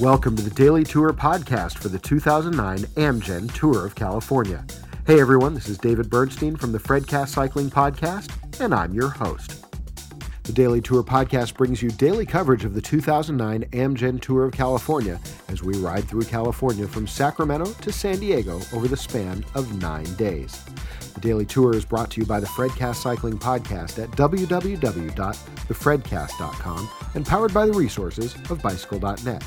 Welcome to the Daily Tour podcast for the 2009 Amgen Tour of California. Hey everyone, this is David Bernstein from the Fredcast Cycling Podcast, and I'm your host. The Daily Tour podcast brings you daily coverage of the 2009 Amgen Tour of California as we ride through California from Sacramento to San Diego over the span of nine days. The Daily Tour is brought to you by the Fredcast Cycling Podcast at www.thefredcast.com and powered by the resources of Bicycle.net.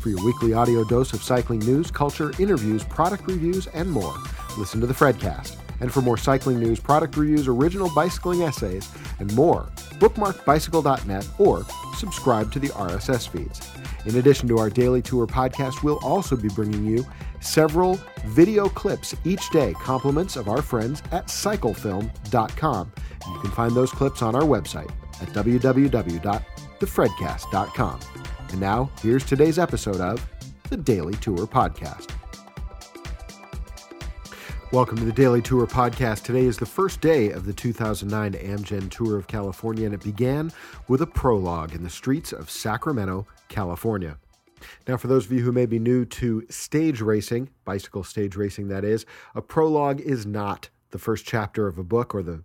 For your weekly audio dose of cycling news, culture, interviews, product reviews, and more, listen to the Fredcast. And for more cycling news, product reviews, original bicycling essays, and more, bookmark bicycle.net or subscribe to the RSS feeds. In addition to our daily tour podcast, we'll also be bringing you several video clips each day, compliments of our friends at cyclefilm.com. You can find those clips on our website at www.thefredcast.com. And now, here's today's episode of the Daily Tour Podcast. Welcome to the Daily Tour Podcast. Today is the first day of the 2009 Amgen Tour of California, and it began with a prologue in the streets of Sacramento, California. Now, for those of you who may be new to stage racing, bicycle stage racing that is, a prologue is not the first chapter of a book or the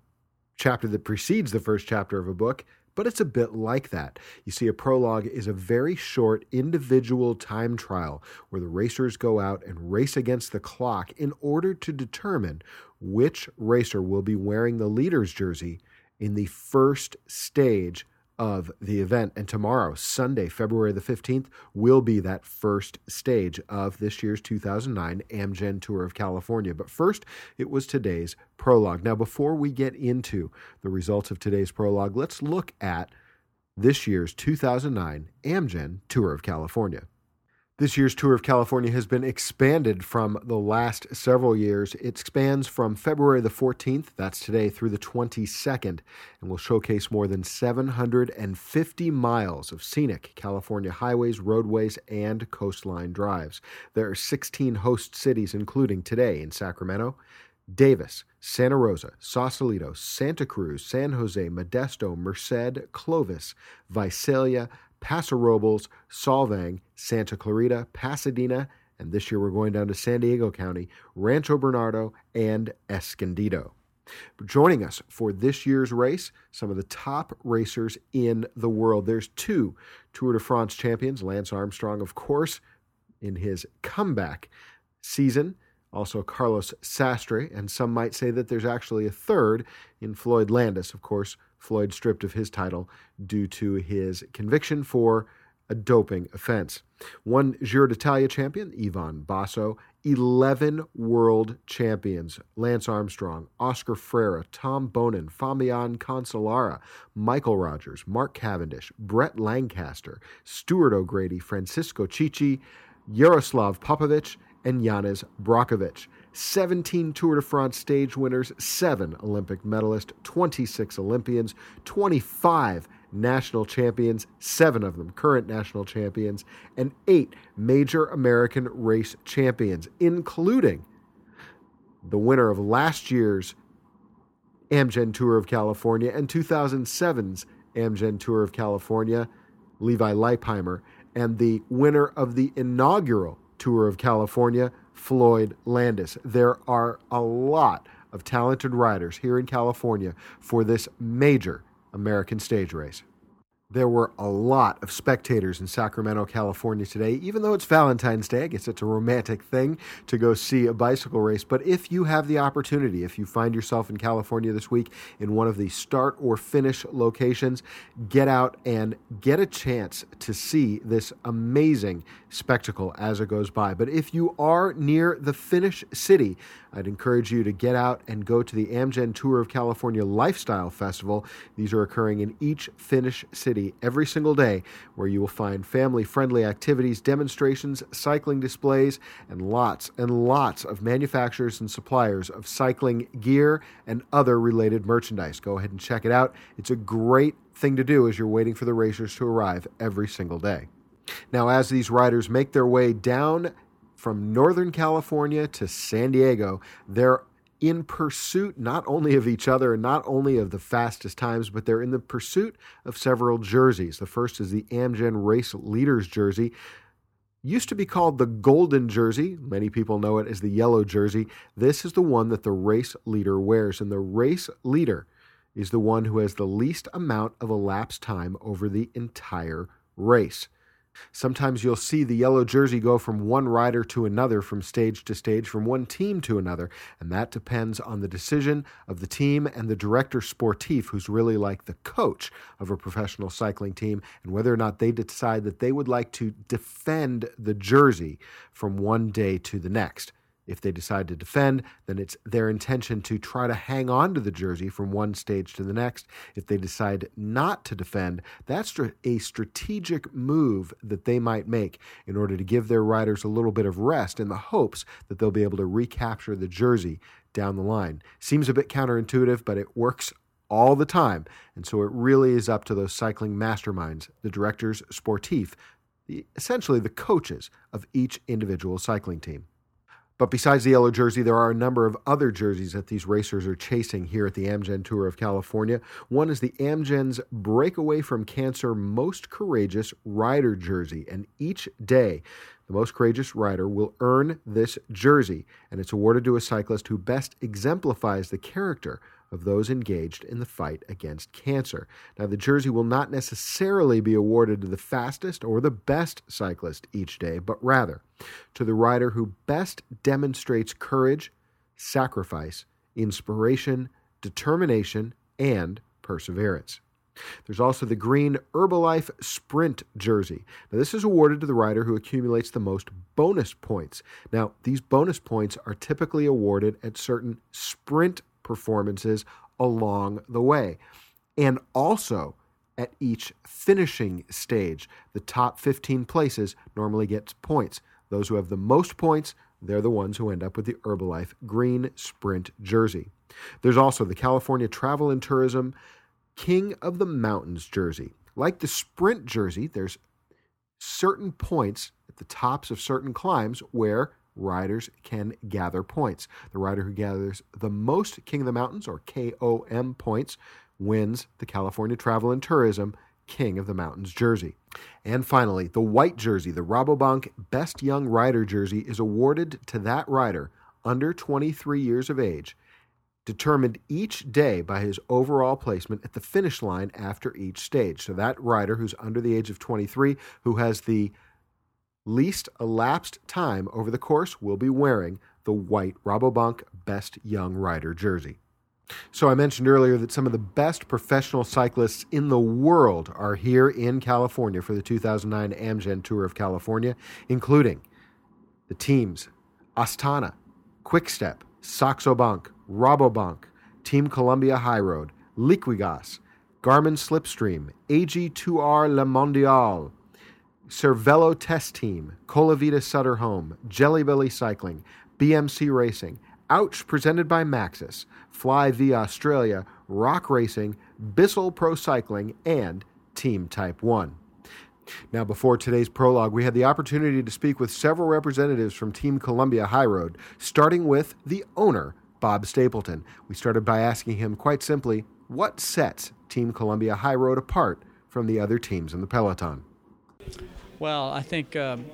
chapter that precedes the first chapter of a book, but it's a bit like that. You see, a prologue is a very short individual time trial where the racers go out and race against the clock in order to determine which racer will be wearing the leader's jersey in the first stage of the event. And tomorrow, Sunday, February the 15th, will be that first stage of this year's 2009 Amgen Tour of California. But first, it was today's prologue. Now, before we get into the results of today's prologue, let's look at this year's 2009 Amgen Tour of California. This year's Tour of California has been expanded from the last several years. It spans from February the 14th, that's today, through the 22nd, and will showcase more than 750 miles of scenic California highways, roadways, and coastline drives. There are 16 host cities, including today in Sacramento, Davis, Santa Rosa, Sausalito, Santa Cruz, San Jose, Modesto, Merced, Clovis, Visalia, Paso Robles, Solvang, Santa Clarita, Pasadena, and this year we're going down to San Diego County, Rancho Bernardo, and Escondido. Joining us for this year's race, some of the top racers in the world. There's two Tour de France champions, Lance Armstrong, of course, in his comeback season. Also, Carlos Sastre, and some might say that there's actually a third in Floyd Landis, of course, Floyd stripped of his title due to his conviction for a doping offense. One Giro d'Italia champion, Ivan Basso, 11 world champions, Lance Armstrong, Oscar Freire, Tom Boonen, Fabian Cancellara, Michael Rogers, Mark Cavendish, Brett Lancaster, Stuart O'Grady, Francesco Chicchi, Yaroslav Popovych, and Janez Brajkovic. 17 Tour de France stage winners, 7 Olympic medalists, 26 Olympians, 25 national champions, 7 of them current national champions, and 8 major American race champions, including the winner of last year's Amgen Tour of California and 2007's Amgen Tour of California, Levi Leipheimer, and the winner of the inaugural Tour of California, Floyd Landis. There are a lot of talented riders here in California for this major American stage race. There were a lot of spectators in Sacramento, California today, even though it's Valentine's Day. I guess it's a romantic thing to go see a bicycle race. But if you have the opportunity, if you find yourself in California this week in one of the start or finish locations, get out and get a chance to see this amazing spectacle as it goes by. But if you are near the finish city, I'd encourage you to get out and go to the Amgen Tour of California Lifestyle Festival. These are occurring in each finish city every single day, where you will find family friendly activities, demonstrations, cycling displays, and lots and lots of manufacturers and suppliers of cycling gear and other related merchandise. Go ahead and check it out. It's a great thing to do as you're waiting for the racers to arrive every single day. Now, as these riders make their way down from Northern California to San Diego, there in pursuit not only of each other and not only of the fastest times, but they're in the pursuit of several jerseys. The first is the Amgen Race Leaders jersey. Used to be called the Golden Jersey. Many people know it as the Yellow Jersey. This is the one that the race leader wears, and the race leader is the one who has the least amount of elapsed time over the entire race. Sometimes you'll see the yellow jersey go from one rider to another, from stage to stage, from one team to another, and that depends on the decision of the team and the director sportif, who's really like the coach of a professional cycling team, and whether or not they decide that they would like to defend the jersey from one day to the next. If they decide to defend, then it's their intention to try to hang on to the jersey from one stage to the next. If they decide not to defend, that's a strategic move that they might make in order to give their riders a little bit of rest in the hopes that they'll be able to recapture the jersey down the line. Seems a bit counterintuitive, but it works all the time. And so it really is up to those cycling masterminds, the directors sportif, essentially the coaches of each individual cycling team. But besides the yellow jersey, there are a number of other jerseys that these racers are chasing here at the Amgen Tour of California. One is the Amgen's Breakaway from Cancer Most Courageous Rider jersey, and each day the most courageous rider will earn this jersey, and it's awarded to a cyclist who best exemplifies the character of those engaged in the fight against cancer. Now, the jersey will not necessarily be awarded to the fastest or the best cyclist each day, but rather to the rider who best demonstrates courage, sacrifice, inspiration, determination, and perseverance. There's also the green Herbalife Sprint jersey. Now, this is awarded to the rider who accumulates the most bonus points. Now, these bonus points are typically awarded at certain sprint performances along the way. And also at each finishing stage, the top 15 places normally gets points. Those who have the most points, they're the ones who end up with the Herbalife Green Sprint jersey. There's also the California Travel and Tourism King of the Mountains jersey. Like the Sprint jersey, there's certain points at the tops of certain climbs where riders can gather points. The rider who gathers the most King of the Mountains, or KOM points, wins the California Travel and Tourism King of the Mountains jersey. And finally, the white jersey, the Rabobank Best Young Rider jersey, is awarded to that rider under 23 years of age, determined each day by his overall placement at the finish line after each stage. So that rider who's under the age of 23, who has the least elapsed time over the course will be wearing the white Rabobank Best Young Rider jersey. So, I mentioned earlier that some of the best professional cyclists in the world are here in California for the 2009 Amgen Tour of California, including the teams Astana, Quickstep, Saxo Bank, Rabobank, Team Columbia High Road, Liquigas, Garmin Slipstream, AG2R La Mondiale, Cervelo Test Team, Colavita Sutter Home, Jelly Belly Cycling, BMC Racing, Ouch presented by Maxxis, Fly V Australia, Rock Racing, Bissell Pro Cycling, and Team Type 1. Now, before today's prologue, we had the opportunity to speak with several representatives from Team Columbia High Road, starting with the owner, Bob Stapleton. We started by asking him quite simply what sets Team Columbia High Road apart from the other teams in the peloton. Well, I think um,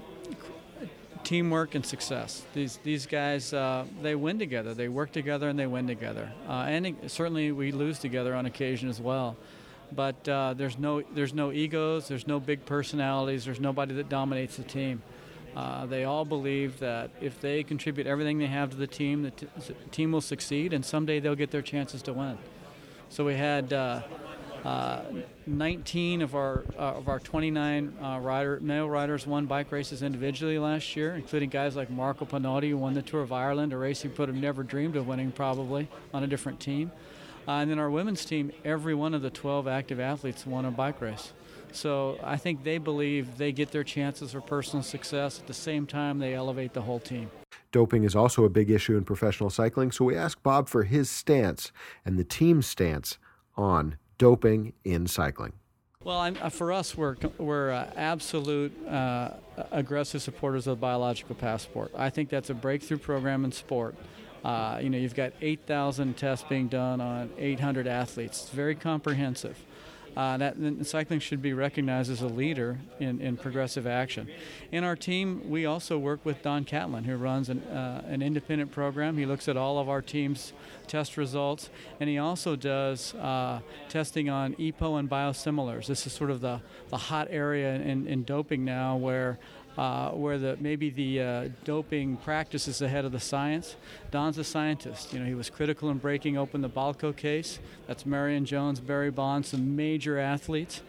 teamwork and success. These these guys uh, they win together. They work together and they win together. Uh, and certainly we lose together on occasion as well. But uh, there's no there's no egos. There's no big personalities. There's nobody that dominates the team. Uh, they all believe that if they contribute everything they have to the team, the, t- the team will succeed, and someday they'll get their chances to win. So we had uh, uh, 19 of our uh, of our 29 uh, rider male riders won bike races individually last year, including guys like Marco Pinotti, who won the Tour of Ireland, a race he would have never dreamed of winning probably on a different team. Uh, and then our women's team, every one of the 12 active athletes won a bike race. So I think they believe they get their chances for personal success. At the same time, they elevate the whole team. Doping is also a big issue in professional cycling, so we asked Bob for his stance and the team's stance on doping in cycling? Well, I'm, uh, for us, we're, we're uh, absolute uh, aggressive supporters of the biological passport. I think that's a breakthrough program in sport. Uh, you know, you've got 8,000 tests being done on 800 athletes. It's very comprehensive. Uh, that cycling should be recognized as a leader in, in progressive action. In our team, we also work with Don Catlin, who runs an, uh, an independent program. He looks at all of our team's test results, and he also does uh, testing on EPO and biosimilars. This is sort of the, the hot area in, in doping now where uh, where the maybe the uh, doping practice is ahead of the science. Don's a scientist. You know, he was critical in breaking open the Balco case. That's Marion Jones, Barry Bonds, some major athletes.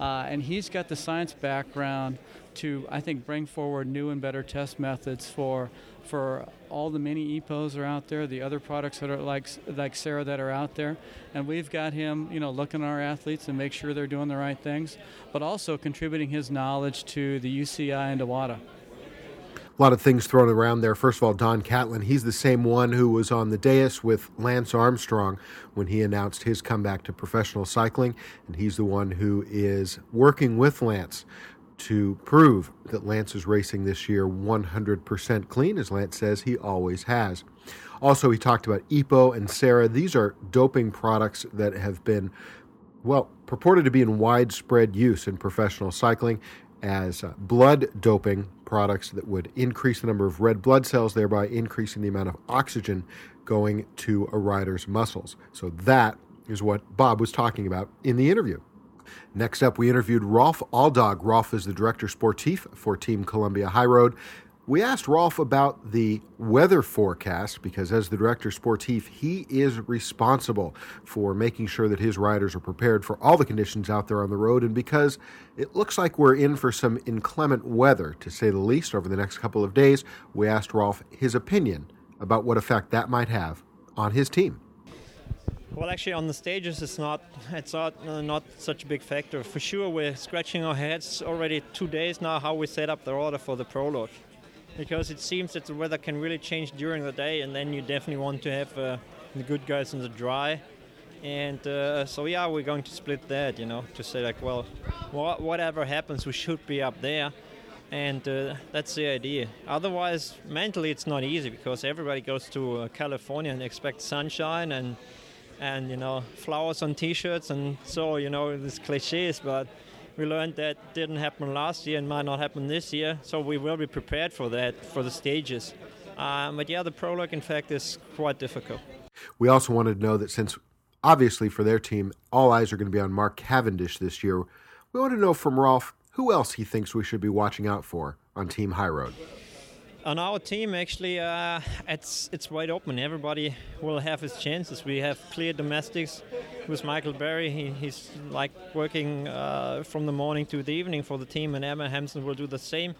Uh, and he's got the science background to, I think, bring forward new and better test methods for for all the mini EPOs that are out there, the other products that are like like CERA that are out there, and we've got him, you know, looking at our athletes and make sure they're doing the right things, but also contributing his knowledge to the UCI and WADA. A lot of things thrown around there. First of all, Don Catlin, he's the same one who was on the dais with Lance Armstrong when he announced his comeback to professional cycling, and he's the one who is working with Lance to prove that Lance is racing this year 100% clean, as Lance says he always has. Also, he talked about EPO and CERA. These are doping products that have been, well, purported to be in widespread use in professional cycling as uh, blood doping products that would increase the number of red blood cells, thereby increasing the amount of oxygen going to a rider's muscles. So that is what Bob was talking about in the interview. Next up, we interviewed Rolf Aldag. Rolf is the director sportif for Team Columbia High Road. We asked Rolf about the weather forecast because, as the director sportif, he is responsible for making sure that his riders are prepared for all the conditions out there on the road. And because it looks like we're in for some inclement weather, to say the least, over the next couple of days, we asked Rolf his opinion about what effect that might have on his team. Well, actually, on the stages, it's not it's not uh, not such a big factor. For sure, we're scratching our heads already two days now how we set up the order for the prologue, because it seems that the weather can really change during the day, and then you definitely want to have uh, the good guys in the dry. And uh, so yeah, we're going to split that, you know, to say like, well, wh- whatever happens, we should be up there and uh, that's the idea. Otherwise, mentally, it's not easy because everybody goes to uh, California and expects sunshine and and you know flowers on t-shirts and so you know these cliches but we learned that didn't happen last year and might not happen this year so we will be prepared for that for the stages. Um, but yeah the prologue in fact is quite difficult. We also wanted to know that since obviously for their team all eyes are going to be on mark cavendish this year we want to know from rolf who else he thinks we should be watching out for on team high road on our team, actually, uh, it's it's wide open. Everybody will have his chances. We have clear domestics with Michael Barry. He, he's like working uh, from the morning to the evening for the team, and Adam Hansen will do the same.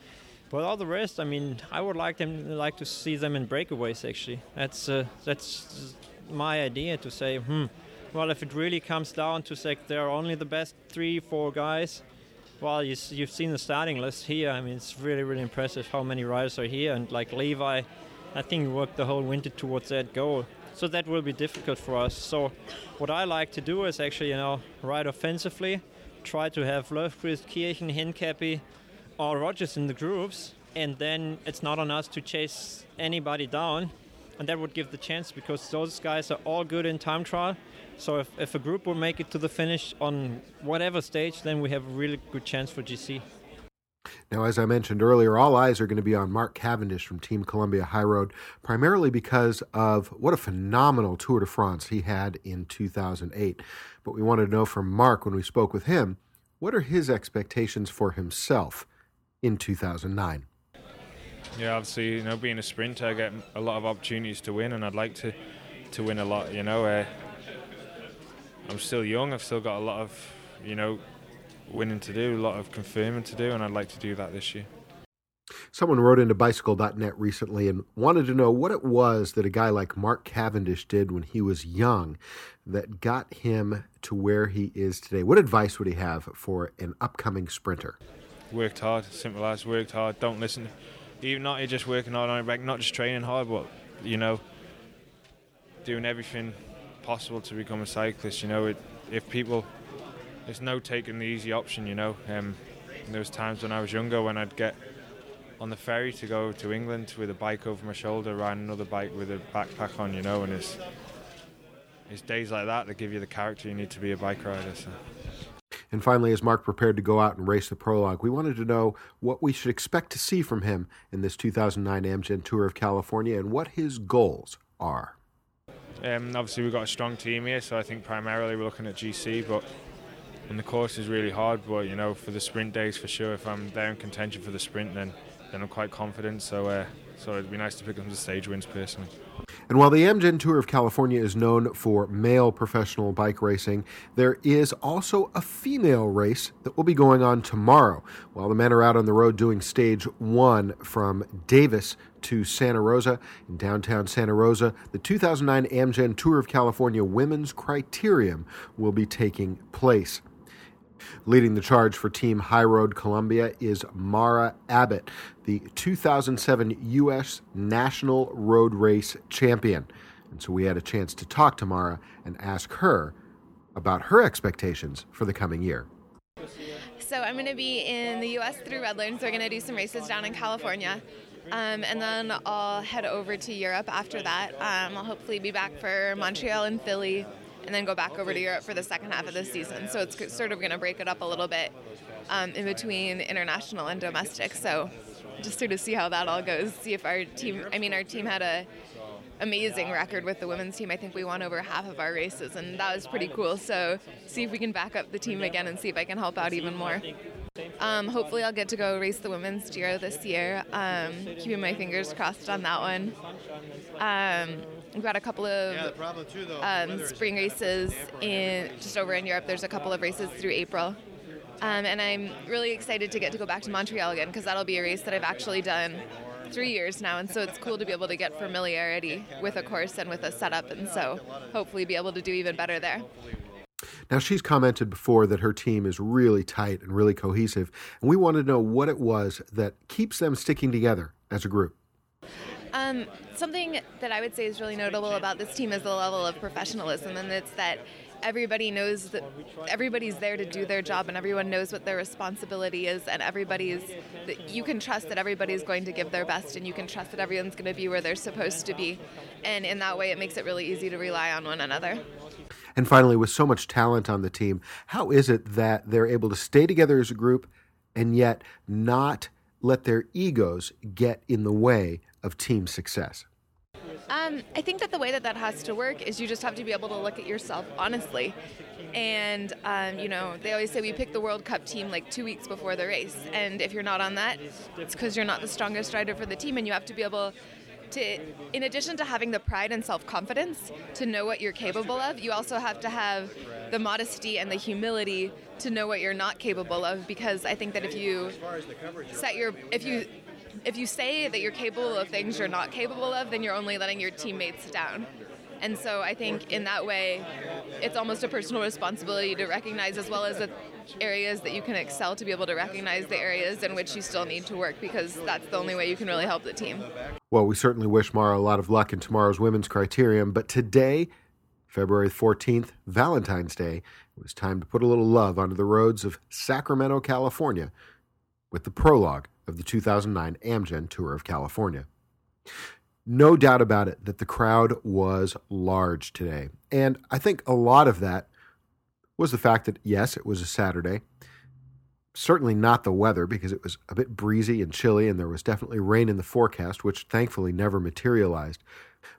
But all the rest, I mean, I would like them like to see them in breakaways. Actually, that's uh, that's my idea to say, hmm. Well, if it really comes down to say there are only the best three, four guys well, you, have seen the starting list here. I mean, it's really, really impressive how many riders are here. And like Levi, I think he worked the whole winter towards that goal. So that will be difficult for us. So what I like to do is actually, you know, ride offensively, try to have Lövkvist, Kirchen, Hincapie, or Rogers in the groups, and then it's not on us to chase anybody down. And that would give the chance because those guys are all good in time trial so if, if a group will make it to the finish on whatever stage, then we have a really good chance for GC. Now, as I mentioned earlier, all eyes are going to be on Mark Cavendish from Team Columbia High Road, primarily because of what a phenomenal Tour de France he had in 2008. But we wanted to know from Mark when we spoke with him what are his expectations for himself in 2009? Yeah, obviously, you know, being a sprinter, I get a lot of opportunities to win, and I'd like to, to win a lot. You know, uh, I'm still young. I've still got a lot of, you know, winning to do, a lot of confirming to do, and I'd like to do that this year. Someone wrote into bicycle.net recently and wanted to know what it was that a guy like Mark Cavendish did when he was young that got him to where he is today. What advice would he have for an upcoming sprinter? Worked hard, simple as worked hard. Don't listen, even not just working hard on it, back, not just training hard, but you know, doing everything possible to become a cyclist. You know, it, if people, there's no taking the easy option. You know, um, there was times when I was younger when I'd get on the ferry to go to England with a bike over my shoulder, riding another bike with a backpack on, you know, and it's it's days like that that give you the character you need to be a bike rider. So. And finally, as Mark prepared to go out and race the prologue, we wanted to know what we should expect to see from him in this 2009 Amgen Tour of California and what his goals are. Um, obviously, we've got a strong team here, so I think primarily we're looking at GC, but and the course is really hard. But you know, for the sprint days, for sure, if I'm there in contention for the sprint, then then I'm quite confident. So, uh, so it'd be nice to pick up some stage wins personally. And while the Amgen Tour of California is known for male professional bike racing, there is also a female race that will be going on tomorrow. While the men are out on the road doing stage one from Davis to Santa Rosa in downtown Santa Rosa, the 2009 Amgen Tour of California Women's Criterium will be taking place. Leading the charge for Team High Road Columbia is Mara Abbott, the 2007 U.S. National Road Race Champion. And so we had a chance to talk to Mara and ask her about her expectations for the coming year. So I'm going to be in the U.S. through Redlands. We're going to do some races down in California. Um, and then I'll head over to Europe after that. Um, I'll hopefully be back for Montreal and Philly and then go back over to Europe for the second half of the season. So it's sort of going to break it up a little bit um, in between international and domestic. So just sort of see how that all goes. See if our team, I mean, our team had a amazing record with the women's team. I think we won over half of our races, and that was pretty cool. So see if we can back up the team again and see if I can help out even more. Um, hopefully, I'll get to go race the women's Giro this year. Um, keeping my fingers crossed on that one. Um, we've got a couple of um, spring races in just over in Europe. There's a couple of races through April. Um, and I'm really excited to get to go back to Montreal again because that'll be a race that I've actually done three years now, and so it's cool to be able to get familiarity with a course and with a setup, and so hopefully be able to do even better there. Now, she's commented before that her team is really tight and really cohesive, and we want to know what it was that keeps them sticking together as a group. Um, something that I would say is really notable about this team is the level of professionalism, and it's that everybody knows that everybody's there to do their job and everyone knows what their responsibility is and everybody's you can trust that everybody's going to give their best and you can trust that everyone's going to be where they're supposed to be. And in that way it makes it really easy to rely on one another. And finally with so much talent on the team how is it that they're able to stay together as a group and yet not let their egos get in the way of team success um, I think that the way that that has to work is you just have to be able to look at yourself honestly. And, um, you know, they always say we pick the World Cup team like two weeks before the race. And if you're not on that, it's because you're not the strongest rider for the team. And you have to be able to, in addition to having the pride and self confidence to know what you're capable of, you also have to have the modesty and the humility to know what you're not capable of. Because I think that if you set your, if you if you say that you're capable of things you're not capable of, then you're only letting your teammates down. And so I think in that way, it's almost a personal responsibility to recognize, as well as the areas that you can excel, to be able to recognize the areas in which you still need to work, because that's the only way you can really help the team. Well, we certainly wish Mara a lot of luck in tomorrow's women's criterium, but today, February 14th, Valentine's Day, it was time to put a little love onto the roads of Sacramento, California, with the prologue of the 2009 Amgen Tour of California. No doubt about it that the crowd was large today. And I think a lot of that was the fact that, yes, it was a Saturday. Certainly not the weather because it was a bit breezy and chilly, and there was definitely rain in the forecast, which thankfully never materialized.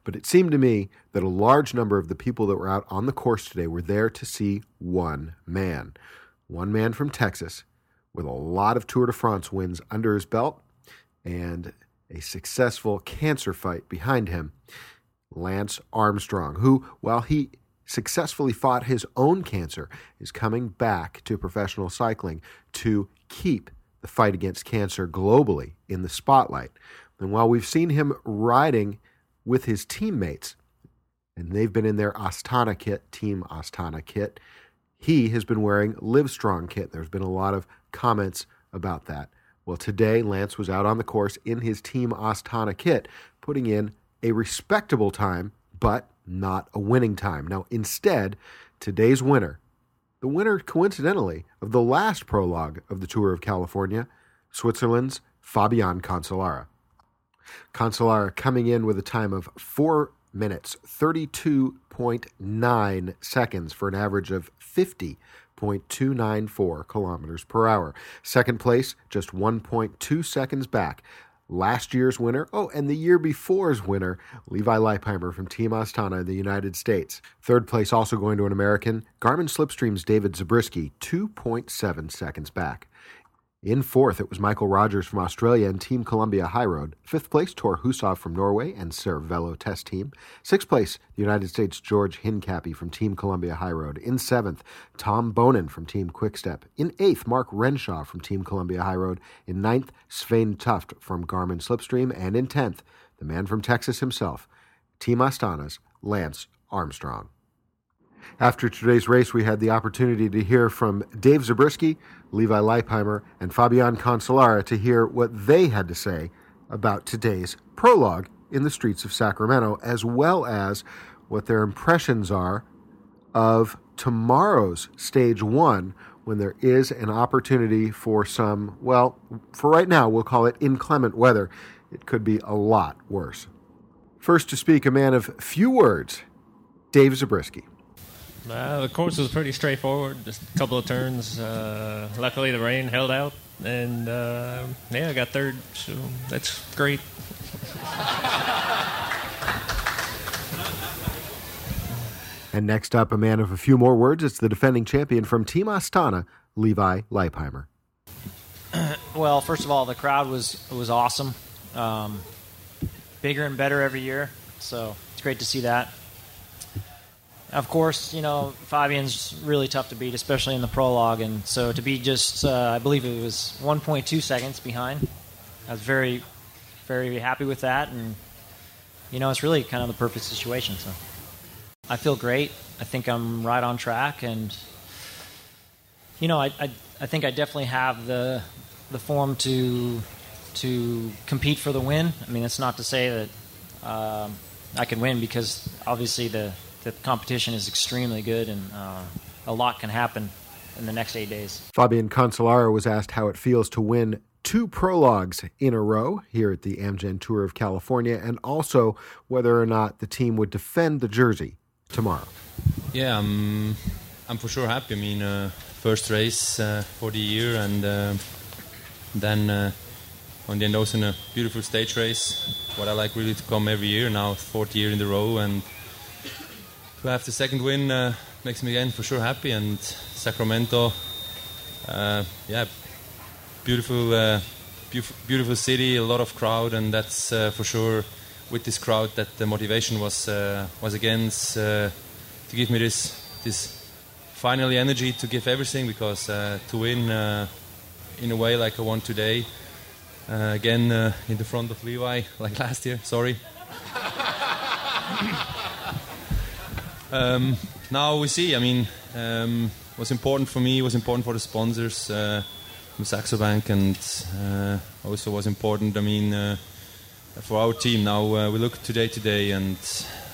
But it seemed to me that a large number of the people that were out on the course today were there to see one man. One man from Texas with a lot of Tour de France wins under his belt and a successful cancer fight behind him. Lance Armstrong, who, while he successfully fought his own cancer, is coming back to professional cycling to keep the fight against cancer globally in the spotlight. And while we've seen him riding with his teammates, and they've been in their Astana kit, Team Astana kit, he has been wearing Livestrong kit. There's been a lot of comments about that. Well, today Lance was out on the course in his Team Astana kit, putting in a respectable time, but not a winning time. Now, instead, today's winner, the winner, coincidentally, of the last prologue of the Tour of California, Switzerland's Fabian Cancellara. Cancellara coming in with a time of 4 minutes, 32.9 seconds for an average of 50.294 kilometers per hour. Second place, just 1.2 seconds back. Last year's winner, oh, and the year before's winner, Levi Leipheimer from Team Astana in the United States. Third place also going to an American, Garmin Slipstream's David Zabriskie, 2.7 seconds back. In fourth, it was Michael Rogers from Australia and Team Columbia High Road. Fifth place, Thor Hushovd from Norway and Cervelo Test Team. Sixth place, the United States George Hincapie from Team Columbia High Road. In seventh, Tom Boonen from Team Quickstep. In eighth, Mark Renshaw from Team Columbia High Road. In ninth, Svein Tuft from Garmin Slipstream. And in tenth, the man from Texas himself, Team Astana's Lance Armstrong. After today's race, we had the opportunity to hear from Dave Zabriskie, Levi Leipheimer, and Fabian Cancellara to hear what they had to say about today's prologue in the streets of Sacramento, as well as what their impressions are of tomorrow's stage one when there is an opportunity for some, well, for right now, we'll call it inclement weather. It could be a lot worse. First to speak, a man of few words, Dave Zabriskie. Uh, the course was pretty straightforward. Just a couple of turns. Uh, luckily, the rain held out, and uh, yeah, I got third, so that's great. and next up, a man of a few more words. It's the defending champion from Team Astana, Levi Leipheimer. well, first of all, the crowd was was awesome. Um, bigger and better every year, so it's great to see that. Of course, you know Fabian's really tough to beat, especially in the prologue, and so to be just, uh, I believe it was 1.2 seconds behind. I was very, very happy with that, and you know it's really kind of the perfect situation. So I feel great. I think I'm right on track, and you know I, I, I think I definitely have the the form to to compete for the win. I mean, it's not to say that um, I can win because obviously the the competition is extremely good and uh, a lot can happen in the next eight days. Fabian Cancellara was asked how it feels to win two prologues in a row here at the Amgen Tour of California and also whether or not the team would defend the jersey tomorrow. Yeah, I'm, I'm for sure happy. I mean, uh, first race uh, for the year and uh, then uh, on the end also in a beautiful stage race. What I like really to come every year now, fourth year in a row and to have the second win uh, makes me again for sure happy. And Sacramento, uh, yeah, beautiful, uh, beautiful, city, a lot of crowd, and that's uh, for sure with this crowd that the motivation was uh, was against uh, to give me this this finally energy to give everything because to win in a way like I won today. again in the front of Levi, like last year. Sorry. Um, now we see. I mean, um, what's important for me was important for the sponsors uh, Saxo Bank, and uh, also was important. I mean, uh, for our team. Now uh, we look today, today, and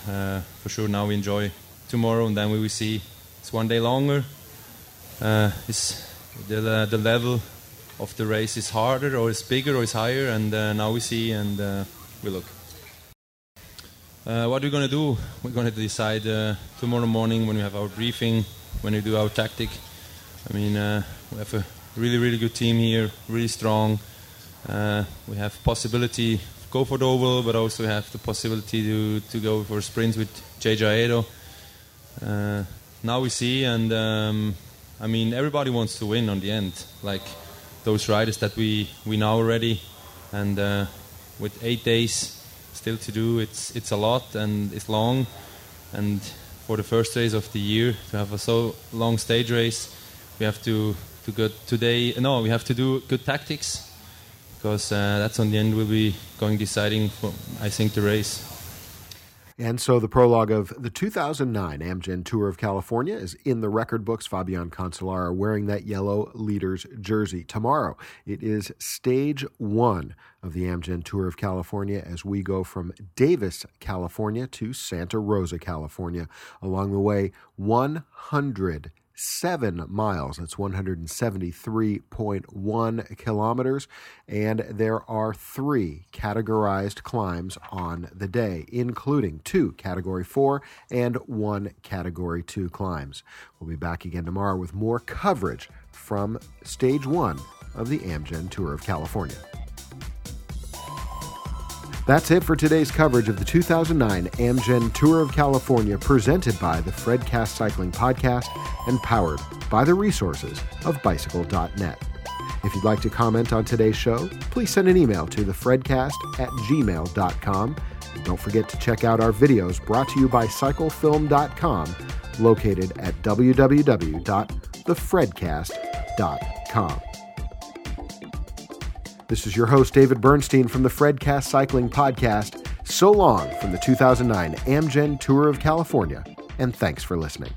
uh, for sure now we enjoy tomorrow, and then we will see. It's one day longer. Uh, it's the the level of the race is harder, or is bigger, or is higher, and now we see and we look. Uh, what we're going to do, we're going to decide uh, tomorrow morning when we have our briefing, when we do our tactic. I mean, uh, we have a really, really good team here, really strong. Uh, we have possibility go for the oval, but also have the possibility to, to go for sprints with JJ Haedo. Uh, now we see, and um, I mean, everybody wants to win on the end, like those riders that we, we know already. And uh, with eight days, still to do. It's it's a lot and it's long, and for the first race of the year to have a so long stage race, we have to to go today. No, we have to do good tactics because uh, that's on the end will be going deciding for I think the race. And so the prologue of the 2009 Amgen Tour of California is in the record books. Fabian Cancellara wearing that yellow leader's jersey. Tomorrow, it is stage one of the Amgen Tour of California as we go from Davis, California to Santa Rosa, California. Along the way, 100 seven miles. That's 173.1 kilometers. And there are three categorized climbs on the day, including two Category 4 and one Category 2 climbs. We'll be back again tomorrow with more coverage from Stage 1 of the Amgen Tour of California. That's it for today's coverage of the 2009 Amgen Tour of California presented by the Fredcast Cycling Podcast and powered by the resources of Bicycle.net. If you'd like to comment on today's show, please send an email to thefredcast at gmail.com. Don't forget to check out our videos brought to you by cyclefilm.com, located at www.thefredcast.com. This is your host, David Bernstein from the Fredcast Cycling Podcast. So long from the 2009 Amgen Tour of California, and thanks for listening.